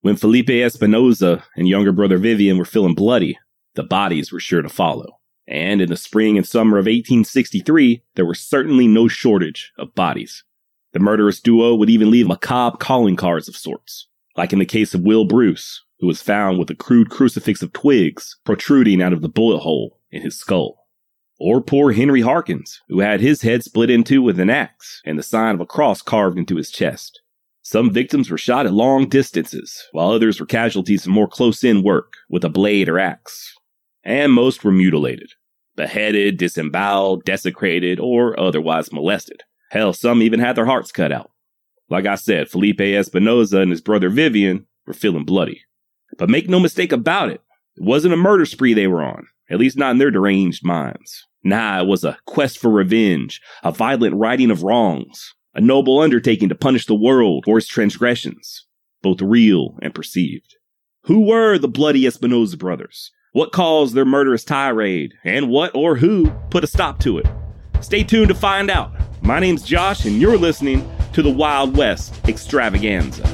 When Felipe Espinosa and younger brother Vivian were feeling bloody, the bodies were sure to follow. And in the spring and summer of 1863, there was certainly no shortage of bodies. The murderous duo would even leave macabre calling cards of sorts, like in the case of Will Bruce, who was found with a crude crucifix of twigs protruding out of the bullet hole in his skull. Or poor Henry Harkins, who had his head split into with an axe and the sign of a cross carved into his chest. Some victims were shot at long distances, while others were casualties of more close in work with a blade or axe. And most were mutilated, beheaded, disemboweled, desecrated, or otherwise molested. Hell, some even had their hearts cut out. Like I said, Felipe Espinosa and his brother Vivian were feeling bloody. But make no mistake about it, it wasn't a murder spree they were on, at least not in their deranged minds. Nah, it was a quest for revenge, a violent righting of wrongs, a noble undertaking to punish the world for its transgressions, both real and perceived. Who were the bloody Espinosa brothers? What caused their murderous tirade? And what or who put a stop to it? Stay tuned to find out. My name's Josh, and you're listening to the Wild West Extravaganza.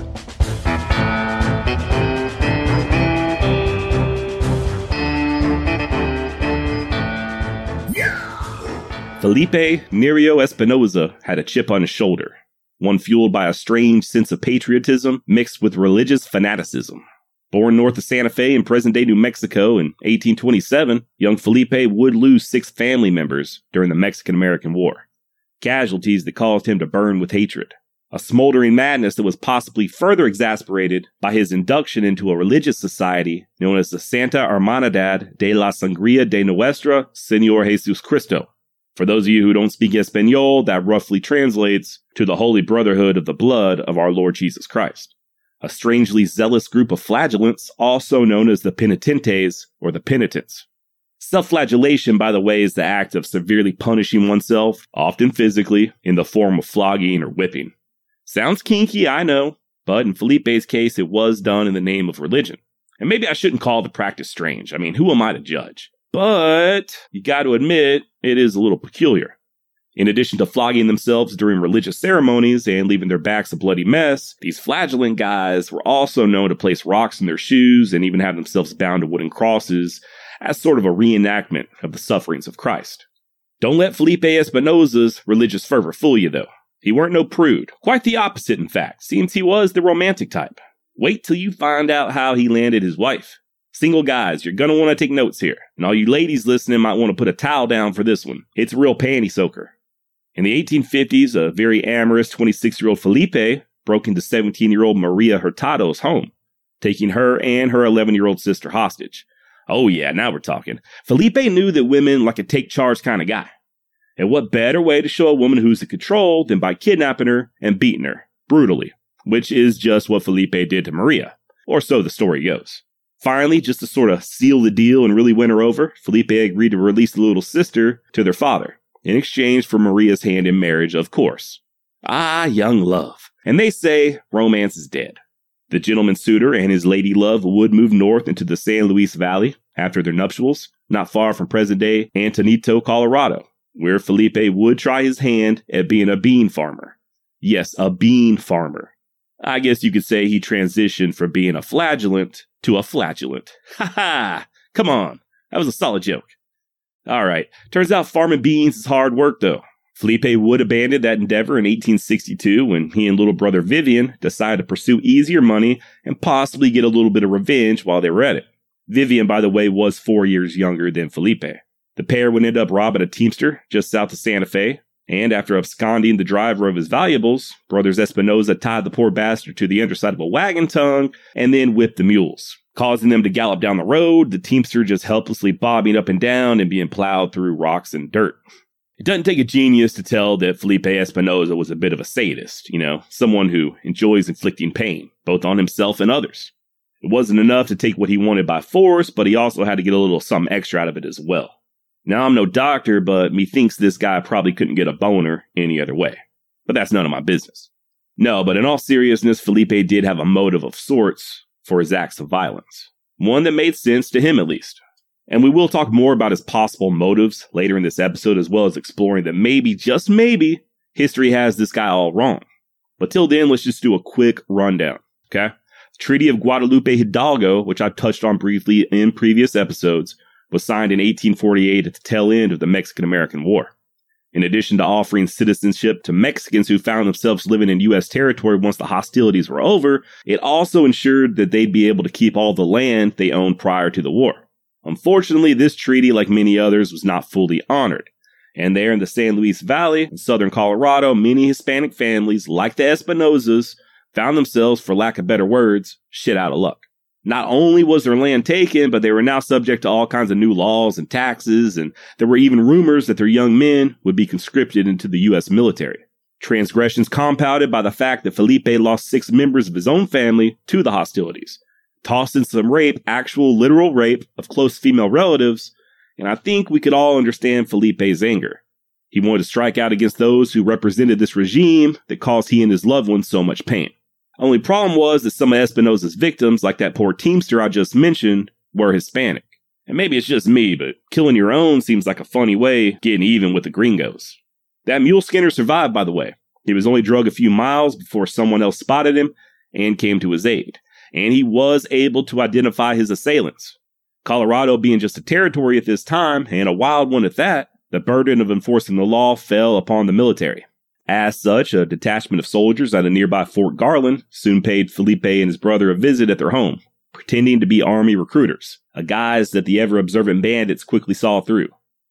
Felipe Nerio Espinosa had a chip on his shoulder, one fueled by a strange sense of patriotism mixed with religious fanaticism. Born north of Santa Fe in present day New Mexico in 1827, young Felipe would lose six family members during the Mexican American War. Casualties that caused him to burn with hatred. A smoldering madness that was possibly further exasperated by his induction into a religious society known as the Santa Hermandad de la Sangria de Nuestra Senor Jesus Cristo, for those of you who don't speak Espanol, that roughly translates to the Holy Brotherhood of the Blood of our Lord Jesus Christ. A strangely zealous group of flagellants, also known as the penitentes or the penitents. Self flagellation, by the way, is the act of severely punishing oneself, often physically, in the form of flogging or whipping. Sounds kinky, I know, but in Felipe's case, it was done in the name of religion. And maybe I shouldn't call the practice strange. I mean, who am I to judge? But you got to admit, it is a little peculiar. In addition to flogging themselves during religious ceremonies and leaving their backs a bloody mess, these flagellant guys were also known to place rocks in their shoes and even have themselves bound to wooden crosses as sort of a reenactment of the sufferings of Christ. Don't let Felipe Espinosa's religious fervor fool you, though. He weren't no prude. Quite the opposite, in fact. Seems he was the romantic type. Wait till you find out how he landed his wife. Single guys, you're gonna want to take notes here. And all you ladies listening might want to put a towel down for this one. It's a real panty soaker. In the 1850s, a very amorous 26 year old Felipe broke into 17 year old Maria Hurtado's home, taking her and her 11 year old sister hostage. Oh, yeah, now we're talking. Felipe knew that women like a take charge kind of guy. And what better way to show a woman who's in control than by kidnapping her and beating her brutally, which is just what Felipe did to Maria, or so the story goes. Finally, just to sort of seal the deal and really win her over, Felipe agreed to release the little sister to their father in exchange for Maria's hand in marriage, of course. Ah, young love. And they say romance is dead. The gentleman suitor and his lady love would move north into the San Luis Valley after their nuptials, not far from present day Antonito, Colorado, where Felipe would try his hand at being a bean farmer. Yes, a bean farmer. I guess you could say he transitioned from being a flagellant to a flatulent. Ha ha! Come on. That was a solid joke. All right. Turns out farming beans is hard work, though. Felipe would abandon that endeavor in 1862 when he and little brother Vivian decided to pursue easier money and possibly get a little bit of revenge while they were at it. Vivian, by the way, was four years younger than Felipe. The pair would end up robbing a teamster just south of Santa Fe, and after absconding the driver of his valuables, brothers Espinosa tied the poor bastard to the underside of a wagon tongue and then whipped the mules, causing them to gallop down the road, the teamster just helplessly bobbing up and down and being plowed through rocks and dirt. It doesn't take a genius to tell that Felipe Espinosa was a bit of a sadist, you know, someone who enjoys inflicting pain, both on himself and others. It wasn't enough to take what he wanted by force, but he also had to get a little something extra out of it as well. Now, I'm no doctor, but methinks this guy probably couldn't get a boner any other way. But that's none of my business. No, but in all seriousness, Felipe did have a motive of sorts for his acts of violence. One that made sense to him, at least. And we will talk more about his possible motives later in this episode, as well as exploring that maybe, just maybe, history has this guy all wrong. But till then, let's just do a quick rundown, okay? The Treaty of Guadalupe Hidalgo, which I've touched on briefly in previous episodes, was signed in 1848 at the tail end of the Mexican American War. In addition to offering citizenship to Mexicans who found themselves living in U.S. territory once the hostilities were over, it also ensured that they'd be able to keep all the land they owned prior to the war. Unfortunately, this treaty, like many others, was not fully honored. And there in the San Luis Valley, in southern Colorado, many Hispanic families, like the Espinosas, found themselves, for lack of better words, shit out of luck. Not only was their land taken, but they were now subject to all kinds of new laws and taxes, and there were even rumors that their young men would be conscripted into the U.S. military. Transgressions compounded by the fact that Felipe lost six members of his own family to the hostilities. Tossed in some rape, actual literal rape of close female relatives, and I think we could all understand Felipe's anger. He wanted to strike out against those who represented this regime that caused he and his loved ones so much pain. Only problem was that some of Espinosa's victims, like that poor Teamster I just mentioned, were Hispanic. And maybe it's just me, but killing your own seems like a funny way getting even with the gringos. That mule skinner survived, by the way. He was only drug a few miles before someone else spotted him and came to his aid. And he was able to identify his assailants. Colorado being just a territory at this time, and a wild one at that, the burden of enforcing the law fell upon the military. As such, a detachment of soldiers at a nearby Fort Garland soon paid Felipe and his brother a visit at their home, pretending to be army recruiters, a guise that the ever observant bandits quickly saw through.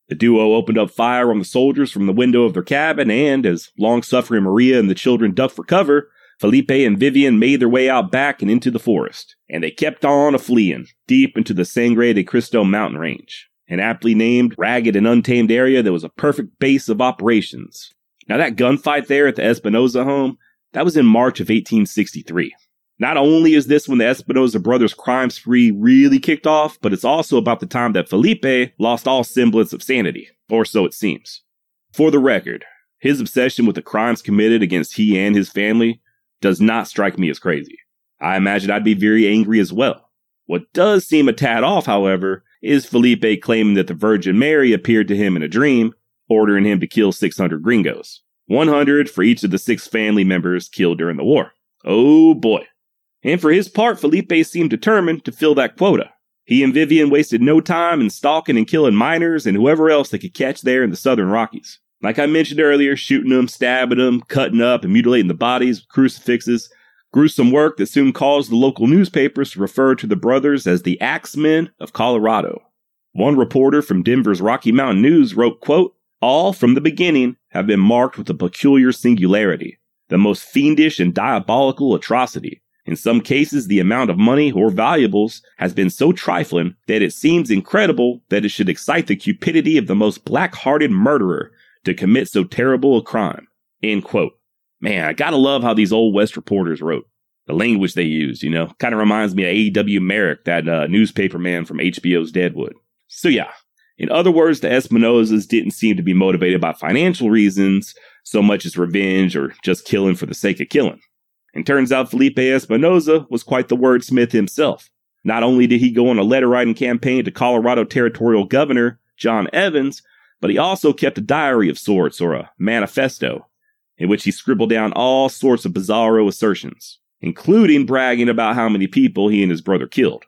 The duo opened up fire on the soldiers from the window of their cabin, and as long suffering Maria and the children ducked for cover, Felipe and Vivian made their way out back and into the forest, and they kept on a fleeing deep into the Sangre de Cristo mountain range, an aptly named, ragged, and untamed area that was a perfect base of operations now, that gunfight there at the Espinosa home, that was in March of 1863. Not only is this when the Espinosa brothers' crime spree really kicked off, but it's also about the time that Felipe lost all semblance of sanity, or so it seems. For the record, his obsession with the crimes committed against he and his family does not strike me as crazy. I imagine I'd be very angry as well. What does seem a tad off, however, is Felipe claiming that the Virgin Mary appeared to him in a dream ordering him to kill 600 gringos, 100 for each of the six family members killed during the war. Oh boy. And for his part, Felipe seemed determined to fill that quota. He and Vivian wasted no time in stalking and killing miners and whoever else they could catch there in the southern Rockies. Like I mentioned earlier, shooting them, stabbing them, cutting up, and mutilating the bodies with crucifixes. Gruesome work that soon caused the local newspapers to refer to the brothers as the Axemen of Colorado. One reporter from Denver's Rocky Mountain News wrote, quote, all from the beginning have been marked with a peculiar singularity, the most fiendish and diabolical atrocity. In some cases, the amount of money or valuables has been so trifling that it seems incredible that it should excite the cupidity of the most black-hearted murderer to commit so terrible a crime. End quote. Man, I gotta love how these old West reporters wrote. The language they used, you know, kind of reminds me of A.W. Merrick, that uh, newspaper man from HBO's Deadwood. So yeah, in other words, the Espinosas didn't seem to be motivated by financial reasons so much as revenge or just killing for the sake of killing. And turns out Felipe Espinosa was quite the wordsmith himself. Not only did he go on a letter writing campaign to Colorado Territorial Governor John Evans, but he also kept a diary of sorts or a manifesto in which he scribbled down all sorts of bizarro assertions, including bragging about how many people he and his brother killed.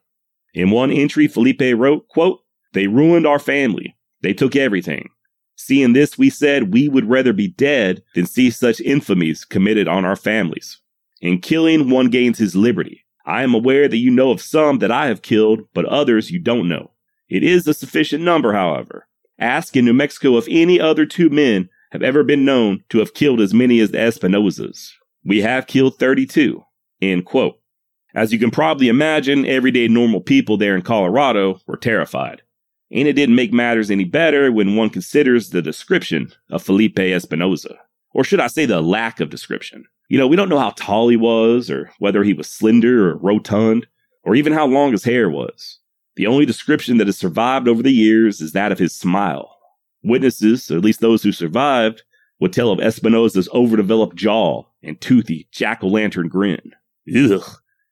In one entry, Felipe wrote, quote, they ruined our family. They took everything. Seeing this, we said we would rather be dead than see such infamies committed on our families. In killing, one gains his liberty. I am aware that you know of some that I have killed, but others you don't know. It is a sufficient number, however. Ask in New Mexico if any other two men have ever been known to have killed as many as the Espinosas. We have killed 32. End quote. As you can probably imagine, everyday normal people there in Colorado were terrified. And it didn't make matters any better when one considers the description of Felipe Espinosa, Or should I say the lack of description? You know, we don't know how tall he was, or whether he was slender or rotund, or even how long his hair was. The only description that has survived over the years is that of his smile. Witnesses, at least those who survived, would tell of Espinosa's overdeveloped jaw and toothy jack o' lantern grin. Ugh.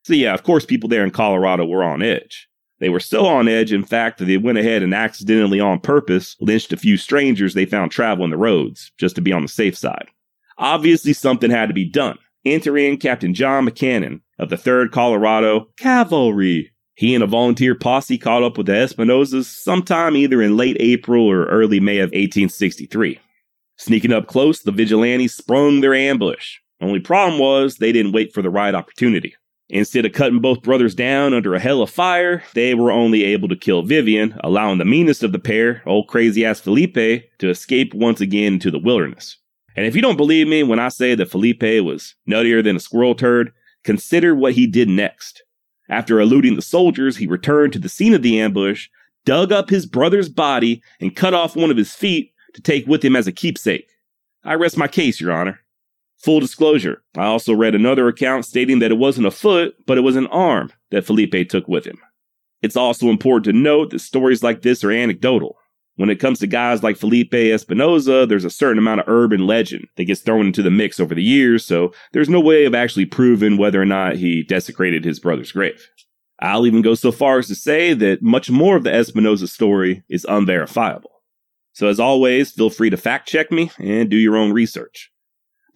So, yeah, of course, people there in Colorado were on edge. They were so on edge, in fact, that they went ahead and accidentally on purpose lynched a few strangers they found traveling the roads, just to be on the safe side. Obviously, something had to be done. Enter in Captain John McCannon, of the 3rd Colorado Cavalry. He and a volunteer posse caught up with the Espinosas sometime either in late April or early May of 1863. Sneaking up close, the vigilantes sprung their ambush. Only problem was they didn't wait for the right opportunity. Instead of cutting both brothers down under a hell of fire, they were only able to kill Vivian, allowing the meanest of the pair, old crazy ass Felipe, to escape once again into the wilderness. And if you don't believe me when I say that Felipe was nuttier than a squirrel turd, consider what he did next. After eluding the soldiers, he returned to the scene of the ambush, dug up his brother's body, and cut off one of his feet to take with him as a keepsake. I rest my case, Your Honor. Full disclosure, I also read another account stating that it wasn't a foot, but it was an arm that Felipe took with him. It's also important to note that stories like this are anecdotal. When it comes to guys like Felipe Espinosa, there's a certain amount of urban legend that gets thrown into the mix over the years, so there's no way of actually proving whether or not he desecrated his brother's grave. I'll even go so far as to say that much more of the Espinosa story is unverifiable. So as always, feel free to fact check me and do your own research.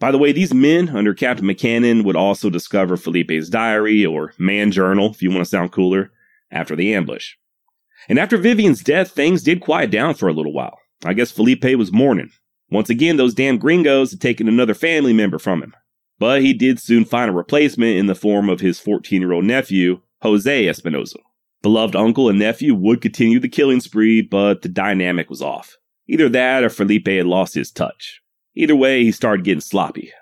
By the way, these men under Captain McCannon would also discover Felipe's diary, or man journal, if you want to sound cooler, after the ambush. And after Vivian's death, things did quiet down for a little while. I guess Felipe was mourning. Once again, those damn gringos had taken another family member from him. But he did soon find a replacement in the form of his 14 year old nephew, Jose Espinosa. Beloved uncle and nephew would continue the killing spree, but the dynamic was off. Either that or Felipe had lost his touch. Either way, he started getting sloppy.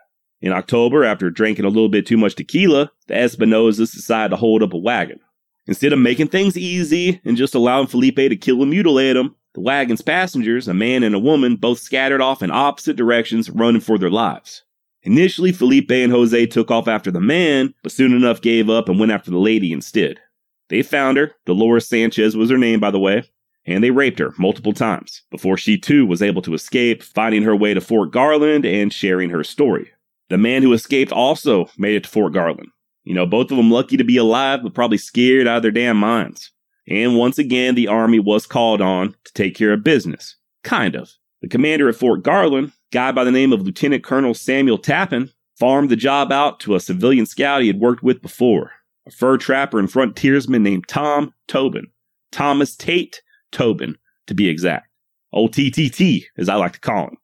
In October, after drinking a little bit too much tequila, the Espinosas decided to hold up a wagon. Instead of making things easy and just allowing Felipe to kill and mutilate him, the wagon's passengers, a man and a woman, both scattered off in opposite directions, running for their lives. Initially, Felipe and Jose took off after the man, but soon enough gave up and went after the lady instead. They found her, Dolores Sanchez was her name, by the way, and they raped her multiple times before she too was able to escape, finding her way to Fort Garland and sharing her story. The man who escaped also made it to Fort Garland. You know, both of them lucky to be alive, but probably scared out of their damn minds. And once again, the army was called on to take care of business. Kind of. The commander at Fort Garland, guy by the name of Lieutenant Colonel Samuel Tappan, farmed the job out to a civilian scout he had worked with before, a fur trapper and frontiersman named Tom Tobin. Thomas Tate Tobin, to be exact. Old TTT, as I like to call him.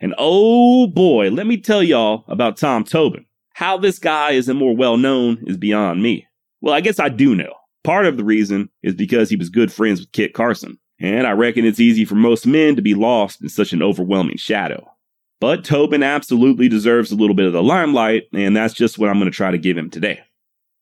And oh boy, let me tell y'all about Tom Tobin. How this guy isn't more well known is beyond me. Well, I guess I do know. Part of the reason is because he was good friends with Kit Carson, and I reckon it's easy for most men to be lost in such an overwhelming shadow. But Tobin absolutely deserves a little bit of the limelight, and that's just what I'm going to try to give him today.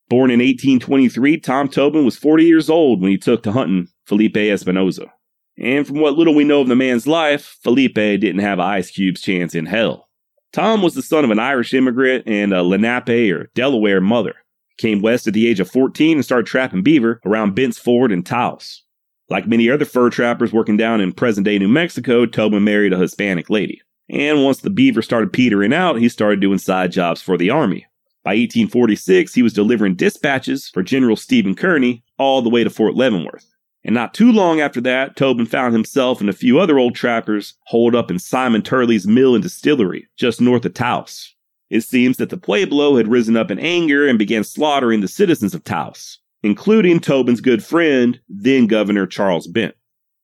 Born in 1823, Tom Tobin was 40 years old when he took to hunting Felipe Espinosa. And from what little we know of the man's life, Felipe didn't have Ice Cube's chance in hell. Tom was the son of an Irish immigrant and a Lenape or Delaware mother. Came west at the age of 14 and started trapping beaver around Bent's Fort and Taos. Like many other fur trappers working down in present day New Mexico, Tobin married a Hispanic lady. And once the beaver started petering out, he started doing side jobs for the army. By 1846, he was delivering dispatches for General Stephen Kearny all the way to Fort Leavenworth. And not too long after that, Tobin found himself and a few other old trappers holed up in Simon Turley's mill and distillery, just north of Taos. It seems that the Pueblo had risen up in anger and began slaughtering the citizens of Taos, including Tobin's good friend, then Governor Charles Bent.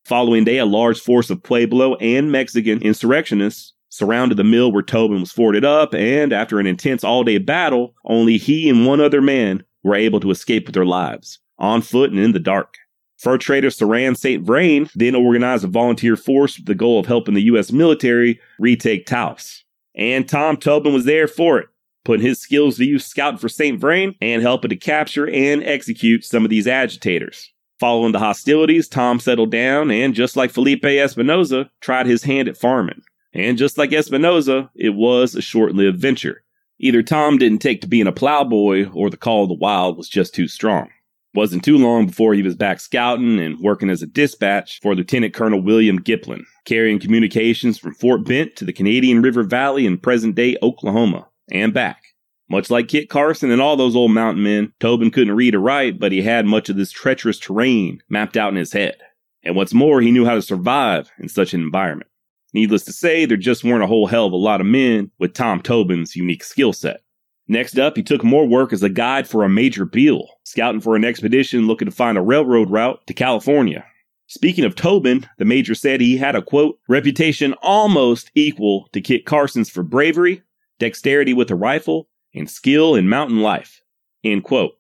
Following day, a large force of Pueblo and Mexican insurrectionists surrounded the mill where Tobin was forded up, and after an intense all day battle, only he and one other man were able to escape with their lives, on foot and in the dark. Fur trader Ceran St. Vrain then organized a volunteer force with the goal of helping the U.S. military retake Taos. And Tom Tobin was there for it, putting his skills to use scouting for St. Vrain and helping to capture and execute some of these agitators. Following the hostilities, Tom settled down and, just like Felipe Espinosa, tried his hand at farming. And just like Espinosa, it was a short lived venture. Either Tom didn't take to being a plowboy or the call of the wild was just too strong. Wasn't too long before he was back scouting and working as a dispatch for Lieutenant Colonel William Gilpin, carrying communications from Fort Bent to the Canadian River Valley in present day Oklahoma and back. Much like Kit Carson and all those old mountain men, Tobin couldn't read or write, but he had much of this treacherous terrain mapped out in his head. And what's more, he knew how to survive in such an environment. Needless to say, there just weren't a whole hell of a lot of men with Tom Tobin's unique skill set. Next up, he took more work as a guide for a Major Beale, scouting for an expedition looking to find a railroad route to California. Speaking of Tobin, the Major said he had a quote, reputation almost equal to Kit Carson's for bravery, dexterity with a rifle, and skill in mountain life. End quote.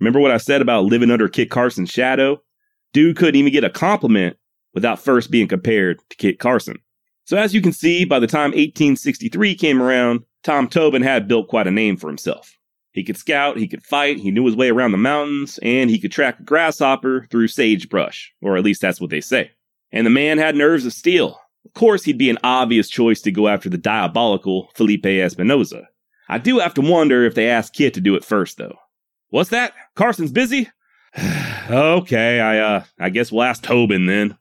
Remember what I said about living under Kit Carson's shadow? Dude couldn't even get a compliment without first being compared to Kit Carson. So as you can see, by the time 1863 came around, Tom Tobin had built quite a name for himself. He could scout, he could fight, he knew his way around the mountains, and he could track a grasshopper through sagebrush, or at least that's what they say. And the man had nerves of steel. Of course, he'd be an obvious choice to go after the diabolical Felipe Espinosa. I do have to wonder if they asked Kit to do it first, though. What's that? Carson's busy? okay, I uh I guess we'll ask Tobin then.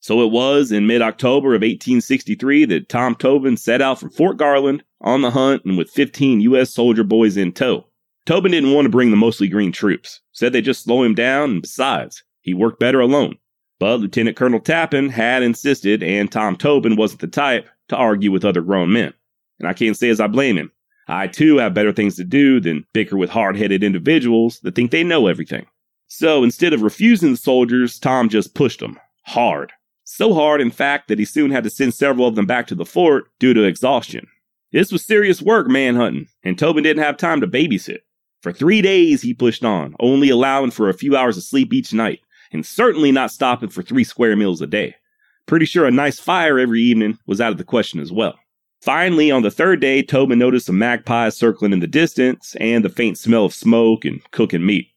So it was in mid October of 1863 that Tom Tobin set out from Fort Garland on the hunt and with 15 U.S. soldier boys in tow. Tobin didn't want to bring the mostly green troops, said they'd just slow him down, and besides, he worked better alone. But Lieutenant Colonel Tappan had insisted, and Tom Tobin wasn't the type to argue with other grown men. And I can't say as I blame him. I too have better things to do than bicker with hard headed individuals that think they know everything. So instead of refusing the soldiers, Tom just pushed them hard. So hard, in fact, that he soon had to send several of them back to the fort due to exhaustion. This was serious work manhunting, and Tobin didn't have time to babysit. For three days he pushed on, only allowing for a few hours of sleep each night, and certainly not stopping for three square meals a day. Pretty sure a nice fire every evening was out of the question as well. Finally, on the third day, Tobin noticed some magpies circling in the distance and the faint smell of smoke and cooking meat.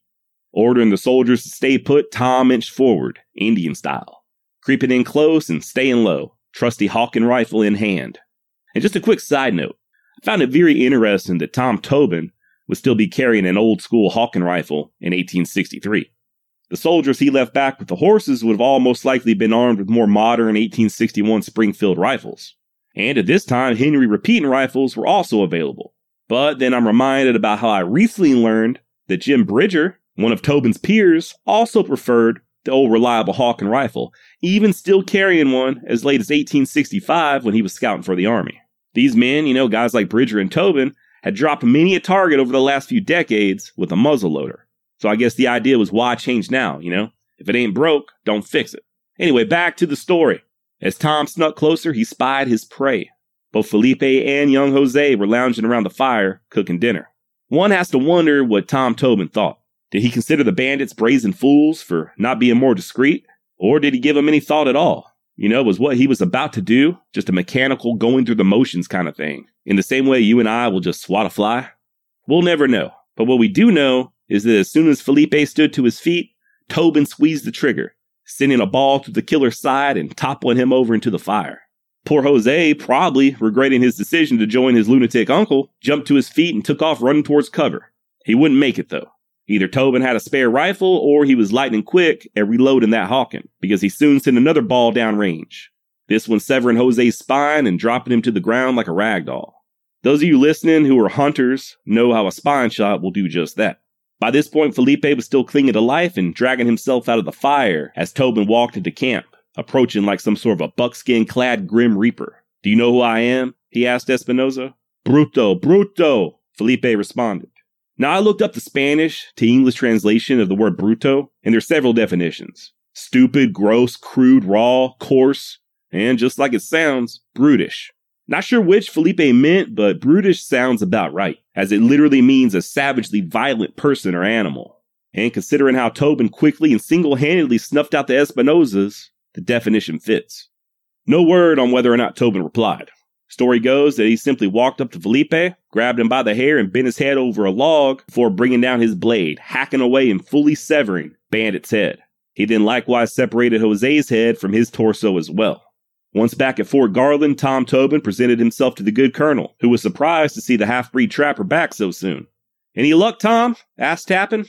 Ordering the soldiers to stay put, Tom inched forward, Indian style creeping in close and staying low, trusty Hawken rifle in hand. And just a quick side note, I found it very interesting that Tom Tobin would still be carrying an old school Hawken rifle in 1863. The soldiers he left back with the horses would have all most likely been armed with more modern 1861 Springfield rifles. And at this time, Henry repeating rifles were also available. But then I'm reminded about how I recently learned that Jim Bridger, one of Tobin's peers, also preferred the old reliable Hawken rifle, even still carrying one as late as 1865 when he was scouting for the Army. These men, you know, guys like Bridger and Tobin, had dropped many a target over the last few decades with a muzzle loader. So I guess the idea was why change now, you know? If it ain't broke, don't fix it. Anyway, back to the story. As Tom snuck closer, he spied his prey. Both Felipe and young Jose were lounging around the fire, cooking dinner. One has to wonder what Tom Tobin thought. Did he consider the bandits brazen fools for not being more discreet? Or did he give them any thought at all? You know, was what he was about to do just a mechanical going through the motions kind of thing? In the same way you and I will just swat a fly? We'll never know. But what we do know is that as soon as Felipe stood to his feet, Tobin squeezed the trigger, sending a ball through the killer's side and toppling him over into the fire. Poor Jose, probably regretting his decision to join his lunatic uncle, jumped to his feet and took off running towards cover. He wouldn't make it though. Either Tobin had a spare rifle or he was lightning quick at reloading that Hawken because he soon sent another ball down range. This one severing Jose's spine and dropping him to the ground like a rag doll. Those of you listening who are hunters know how a spine shot will do just that. By this point, Felipe was still clinging to life and dragging himself out of the fire as Tobin walked into camp, approaching like some sort of a buckskin clad grim reaper. Do you know who I am? he asked Espinosa. Bruto, bruto, Felipe responded. Now, I looked up the Spanish to English translation of the word bruto, and there's several definitions stupid, gross, crude, raw, coarse, and just like it sounds, brutish. Not sure which Felipe meant, but brutish sounds about right, as it literally means a savagely violent person or animal. And considering how Tobin quickly and single handedly snuffed out the Espinosas, the definition fits. No word on whether or not Tobin replied. Story goes that he simply walked up to Felipe, grabbed him by the hair, and bent his head over a log before bringing down his blade, hacking away and fully severing Bandit's head. He then likewise separated Jose's head from his torso as well. Once back at Fort Garland, Tom Tobin presented himself to the good colonel, who was surprised to see the half breed trapper back so soon. Any luck, Tom? asked Tappan.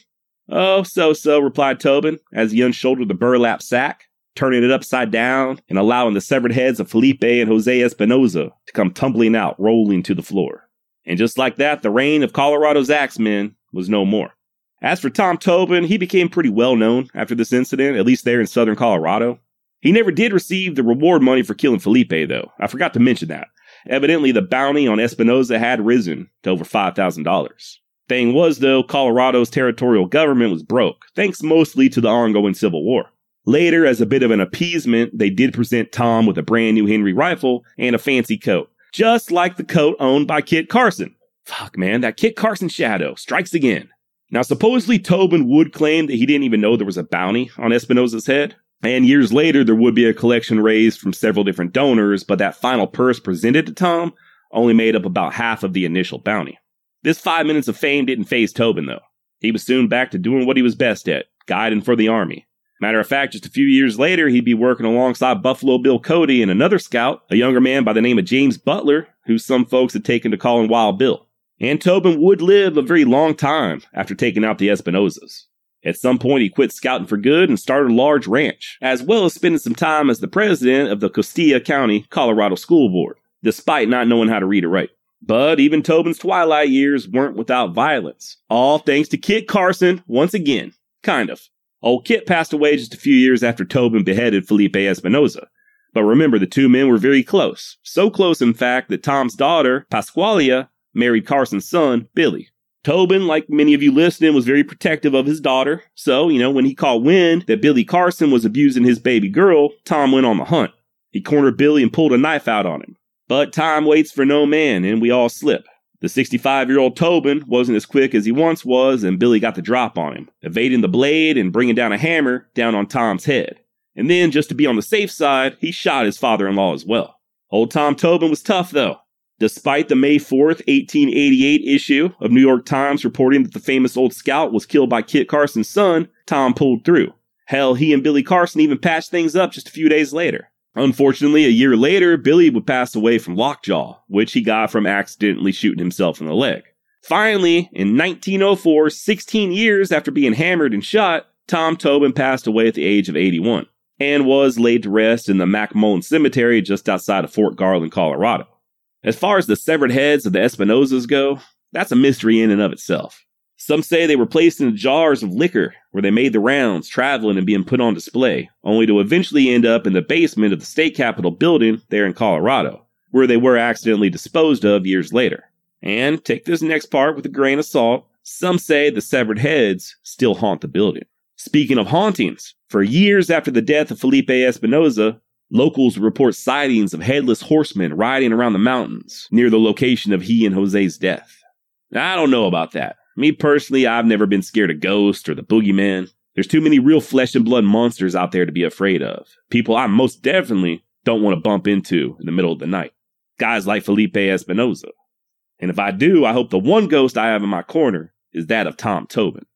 Oh, so so, replied Tobin, as he unshouldered the burlap sack turning it upside down and allowing the severed heads of Felipe and Jose Espinosa to come tumbling out, rolling to the floor. And just like that, the reign of Colorado's axemen was no more. As for Tom Tobin, he became pretty well known after this incident, at least there in southern Colorado. He never did receive the reward money for killing Felipe, though. I forgot to mention that. Evidently, the bounty on Espinosa had risen to over $5,000. Thing was, though, Colorado's territorial government was broke, thanks mostly to the ongoing Civil War. Later, as a bit of an appeasement, they did present Tom with a brand new Henry rifle and a fancy coat, just like the coat owned by Kit Carson. Fuck, man, that Kit Carson shadow strikes again. Now, supposedly Tobin would claim that he didn't even know there was a bounty on Espinosa's head, and years later there would be a collection raised from several different donors, but that final purse presented to Tom only made up about half of the initial bounty. This five minutes of fame didn't phase Tobin, though. He was soon back to doing what he was best at, guiding for the Army. Matter of fact, just a few years later, he'd be working alongside Buffalo Bill Cody and another scout, a younger man by the name of James Butler, who some folks had taken to calling Wild Bill. And Tobin would live a very long time after taking out the Espinosas. At some point, he quit scouting for good and started a large ranch, as well as spending some time as the president of the Costilla County, Colorado School Board, despite not knowing how to read or write. But even Tobin's twilight years weren't without violence, all thanks to Kit Carson once again. Kind of. Old Kit passed away just a few years after Tobin beheaded Felipe Espinosa. But remember, the two men were very close. So close, in fact, that Tom's daughter, Pasqualia, married Carson's son, Billy. Tobin, like many of you listening, was very protective of his daughter. So, you know, when he caught wind that Billy Carson was abusing his baby girl, Tom went on the hunt. He cornered Billy and pulled a knife out on him. But time waits for no man, and we all slip. The 65 year old Tobin wasn't as quick as he once was, and Billy got the drop on him, evading the blade and bringing down a hammer down on Tom's head. And then, just to be on the safe side, he shot his father in law as well. Old Tom Tobin was tough, though. Despite the May 4th, 1888 issue of New York Times reporting that the famous old scout was killed by Kit Carson's son, Tom pulled through. Hell, he and Billy Carson even patched things up just a few days later. Unfortunately, a year later, Billy would pass away from lockjaw, which he got from accidentally shooting himself in the leg. Finally, in 1904, 16 years after being hammered and shot, Tom Tobin passed away at the age of 81 and was laid to rest in the McMullen Cemetery just outside of Fort Garland, Colorado. As far as the severed heads of the Espinosas go, that's a mystery in and of itself. Some say they were placed in jars of liquor where they made the rounds, traveling and being put on display, only to eventually end up in the basement of the state capitol building there in Colorado, where they were accidentally disposed of years later. And take this next part with a grain of salt, some say the severed heads still haunt the building. Speaking of hauntings, for years after the death of Felipe Espinosa, locals report sightings of headless horsemen riding around the mountains near the location of he and Jose's death. I don't know about that. Me personally, I've never been scared of ghosts or the boogeyman. There's too many real flesh and blood monsters out there to be afraid of. People I most definitely don't want to bump into in the middle of the night. Guys like Felipe Espinosa. And if I do, I hope the one ghost I have in my corner is that of Tom Tobin.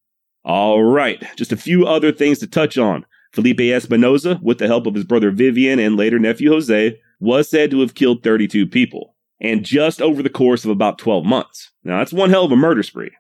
All right, just a few other things to touch on. Felipe Espinosa, with the help of his brother Vivian and later nephew Jose, was said to have killed 32 people, and just over the course of about 12 months. Now, that's one hell of a murder spree.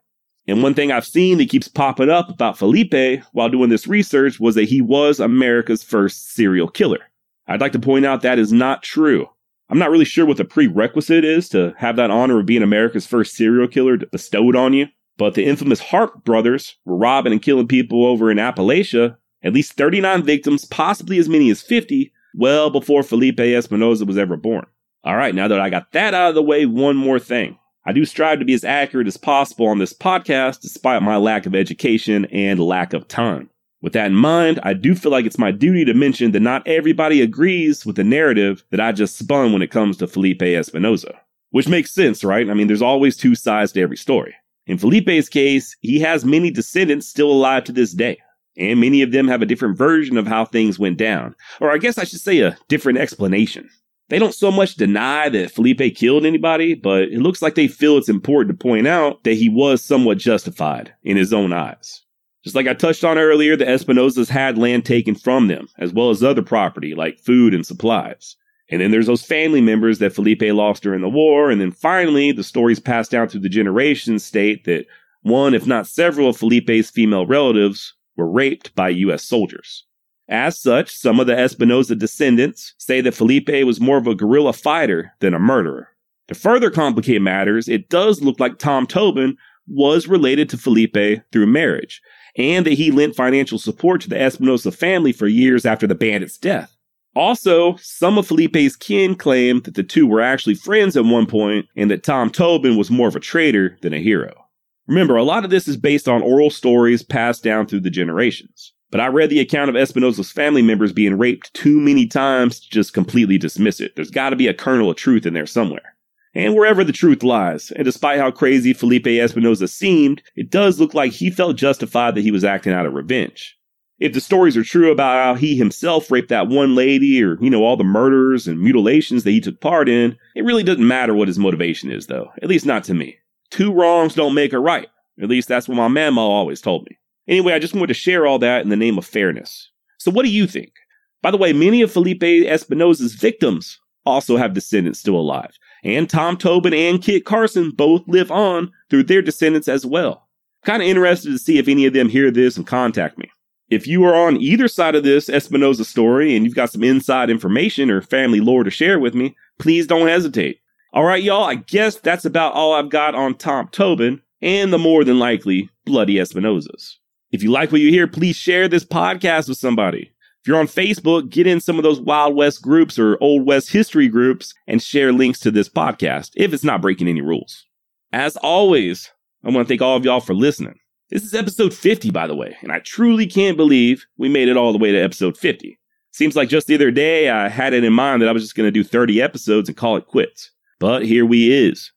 And one thing I've seen that keeps popping up about Felipe while doing this research was that he was America's first serial killer. I'd like to point out that is not true. I'm not really sure what the prerequisite is to have that honor of being America's first serial killer bestowed on you, but the infamous Harpe brothers were robbing and killing people over in Appalachia, at least 39 victims, possibly as many as 50, well before Felipe Espinosa was ever born. All right, now that I got that out of the way, one more thing. I do strive to be as accurate as possible on this podcast, despite my lack of education and lack of time. With that in mind, I do feel like it's my duty to mention that not everybody agrees with the narrative that I just spun when it comes to Felipe Espinosa. Which makes sense, right? I mean, there's always two sides to every story. In Felipe's case, he has many descendants still alive to this day, and many of them have a different version of how things went down. Or I guess I should say a different explanation. They don't so much deny that Felipe killed anybody, but it looks like they feel it's important to point out that he was somewhat justified in his own eyes. Just like I touched on earlier, the Espinosas had land taken from them, as well as other property like food and supplies. And then there's those family members that Felipe lost during the war. And then finally, the stories passed down through the generations state that one, if not several of Felipe's female relatives were raped by U.S. soldiers. As such, some of the Espinosa descendants say that Felipe was more of a guerrilla fighter than a murderer. To further complicate matters, it does look like Tom Tobin was related to Felipe through marriage, and that he lent financial support to the Espinosa family for years after the bandit's death. Also, some of Felipe's kin claim that the two were actually friends at one point and that Tom Tobin was more of a traitor than a hero. Remember, a lot of this is based on oral stories passed down through the generations. But I read the account of Espinosa's family members being raped too many times to just completely dismiss it. There's got to be a kernel of truth in there somewhere. And wherever the truth lies, and despite how crazy Felipe Espinosa seemed, it does look like he felt justified that he was acting out of revenge. If the stories are true about how he himself raped that one lady or, you know, all the murders and mutilations that he took part in, it really doesn't matter what his motivation is, though. At least not to me. Two wrongs don't make a right. At least that's what my mama always told me. Anyway, I just wanted to share all that in the name of fairness. So what do you think? By the way, many of Felipe Espinosa's victims also have descendants still alive. And Tom Tobin and Kit Carson both live on through their descendants as well. Kind of interested to see if any of them hear this and contact me. If you are on either side of this Espinosa story and you've got some inside information or family lore to share with me, please don't hesitate. All right, y'all, I guess that's about all I've got on Tom Tobin and the more than likely bloody Espinosas. If you like what you hear, please share this podcast with somebody. If you're on Facebook, get in some of those Wild West groups or Old West history groups and share links to this podcast if it's not breaking any rules. As always, I want to thank all of y'all for listening. This is episode 50, by the way, and I truly can't believe we made it all the way to episode 50. Seems like just the other day I had it in mind that I was just going to do 30 episodes and call it quits. But here we is.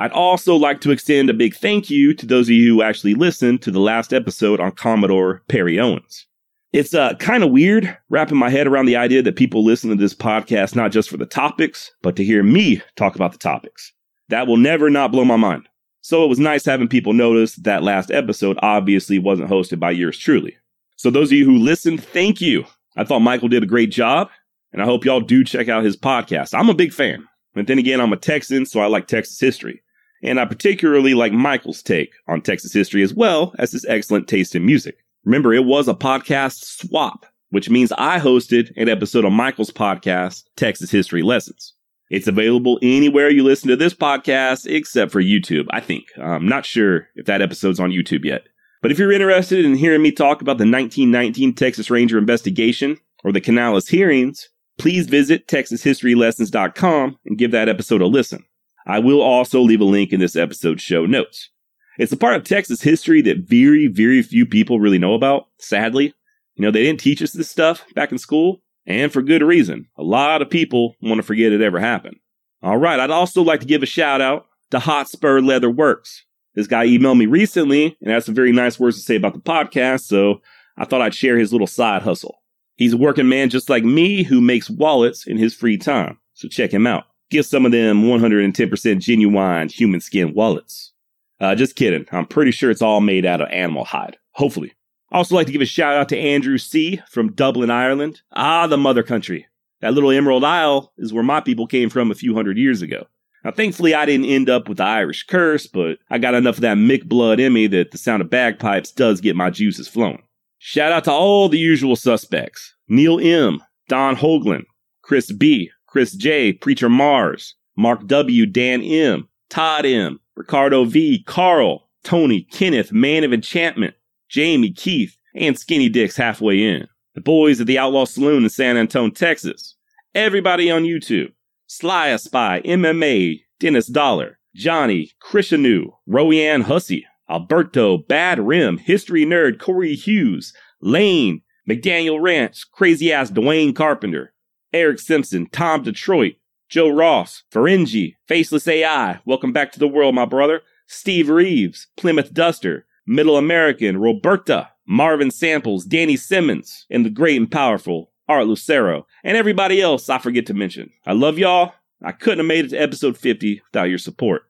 I'd also like to extend a big thank you to those of you who actually listened to the last episode on Commodore Perry Owens. It's uh, kind of weird wrapping my head around the idea that people listen to this podcast not just for the topics, but to hear me talk about the topics. That will never not blow my mind. So it was nice having people notice that last episode obviously wasn't hosted by yours truly. So those of you who listened, thank you. I thought Michael did a great job, and I hope y'all do check out his podcast. I'm a big fan. But then again, I'm a Texan, so I like Texas history. And I particularly like Michael's take on Texas history as well as his excellent taste in music. Remember, it was a podcast swap, which means I hosted an episode of Michael's podcast, Texas History Lessons. It's available anywhere you listen to this podcast except for YouTube, I think. I'm not sure if that episode's on YouTube yet. But if you're interested in hearing me talk about the 1919 Texas Ranger investigation or the Canales hearings, please visit texashistorylessons.com and give that episode a listen. I will also leave a link in this episode's show notes. It's a part of Texas history that very, very few people really know about, sadly. You know, they didn't teach us this stuff back in school, and for good reason. A lot of people want to forget it ever happened. All right, I'd also like to give a shout out to Hotspur Leather Works. This guy emailed me recently and had some very nice words to say about the podcast, so I thought I'd share his little side hustle. He's a working man just like me who makes wallets in his free time, so check him out. Get some of them 110% genuine human skin wallets. Uh, just kidding. I'm pretty sure it's all made out of animal hide. Hopefully. I also like to give a shout out to Andrew C. from Dublin, Ireland. Ah, the mother country. That little Emerald Isle is where my people came from a few hundred years ago. Now, thankfully, I didn't end up with the Irish curse, but I got enough of that Mick blood in me that the sound of bagpipes does get my juices flowing. Shout out to all the usual suspects Neil M., Don Hoagland, Chris B., Chris J., Preacher Mars, Mark W., Dan M., Todd M., Ricardo V, Carl, Tony, Kenneth, Man of Enchantment, Jamie, Keith, and Skinny Dicks halfway in. The boys at the Outlaw Saloon in San Antonio, Texas. Everybody on YouTube. Sly a Spy, MMA, Dennis Dollar, Johnny, Krishanu, Royanne Hussey, Alberto, Bad Rim, History Nerd, Corey Hughes, Lane, McDaniel Ranch, Crazy Ass Dwayne Carpenter, Eric Simpson, Tom Detroit, Joe Ross, Ferengi, Faceless AI, welcome back to the world, my brother. Steve Reeves, Plymouth Duster, Middle American, Roberta, Marvin Samples, Danny Simmons, and the great and powerful Art Lucero, and everybody else I forget to mention. I love y'all. I couldn't have made it to episode 50 without your support.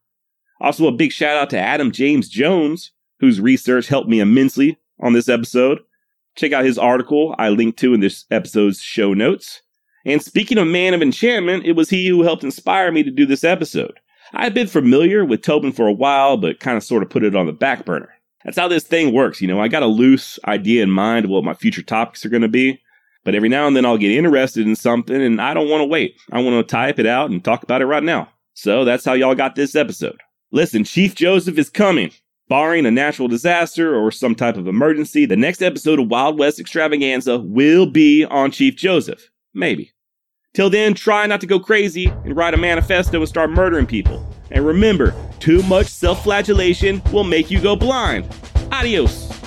Also, a big shout out to Adam James Jones, whose research helped me immensely on this episode. Check out his article I linked to in this episode's show notes. And speaking of Man of Enchantment, it was he who helped inspire me to do this episode. I had been familiar with Tobin for a while, but kind of sort of put it on the back burner. That's how this thing works, you know. I got a loose idea in mind of what my future topics are going to be, but every now and then I'll get interested in something and I don't want to wait. I want to type it out and talk about it right now. So that's how y'all got this episode. Listen, Chief Joseph is coming. Barring a natural disaster or some type of emergency, the next episode of Wild West Extravaganza will be on Chief Joseph. Maybe. Till then, try not to go crazy and write a manifesto and start murdering people. And remember, too much self flagellation will make you go blind. Adios.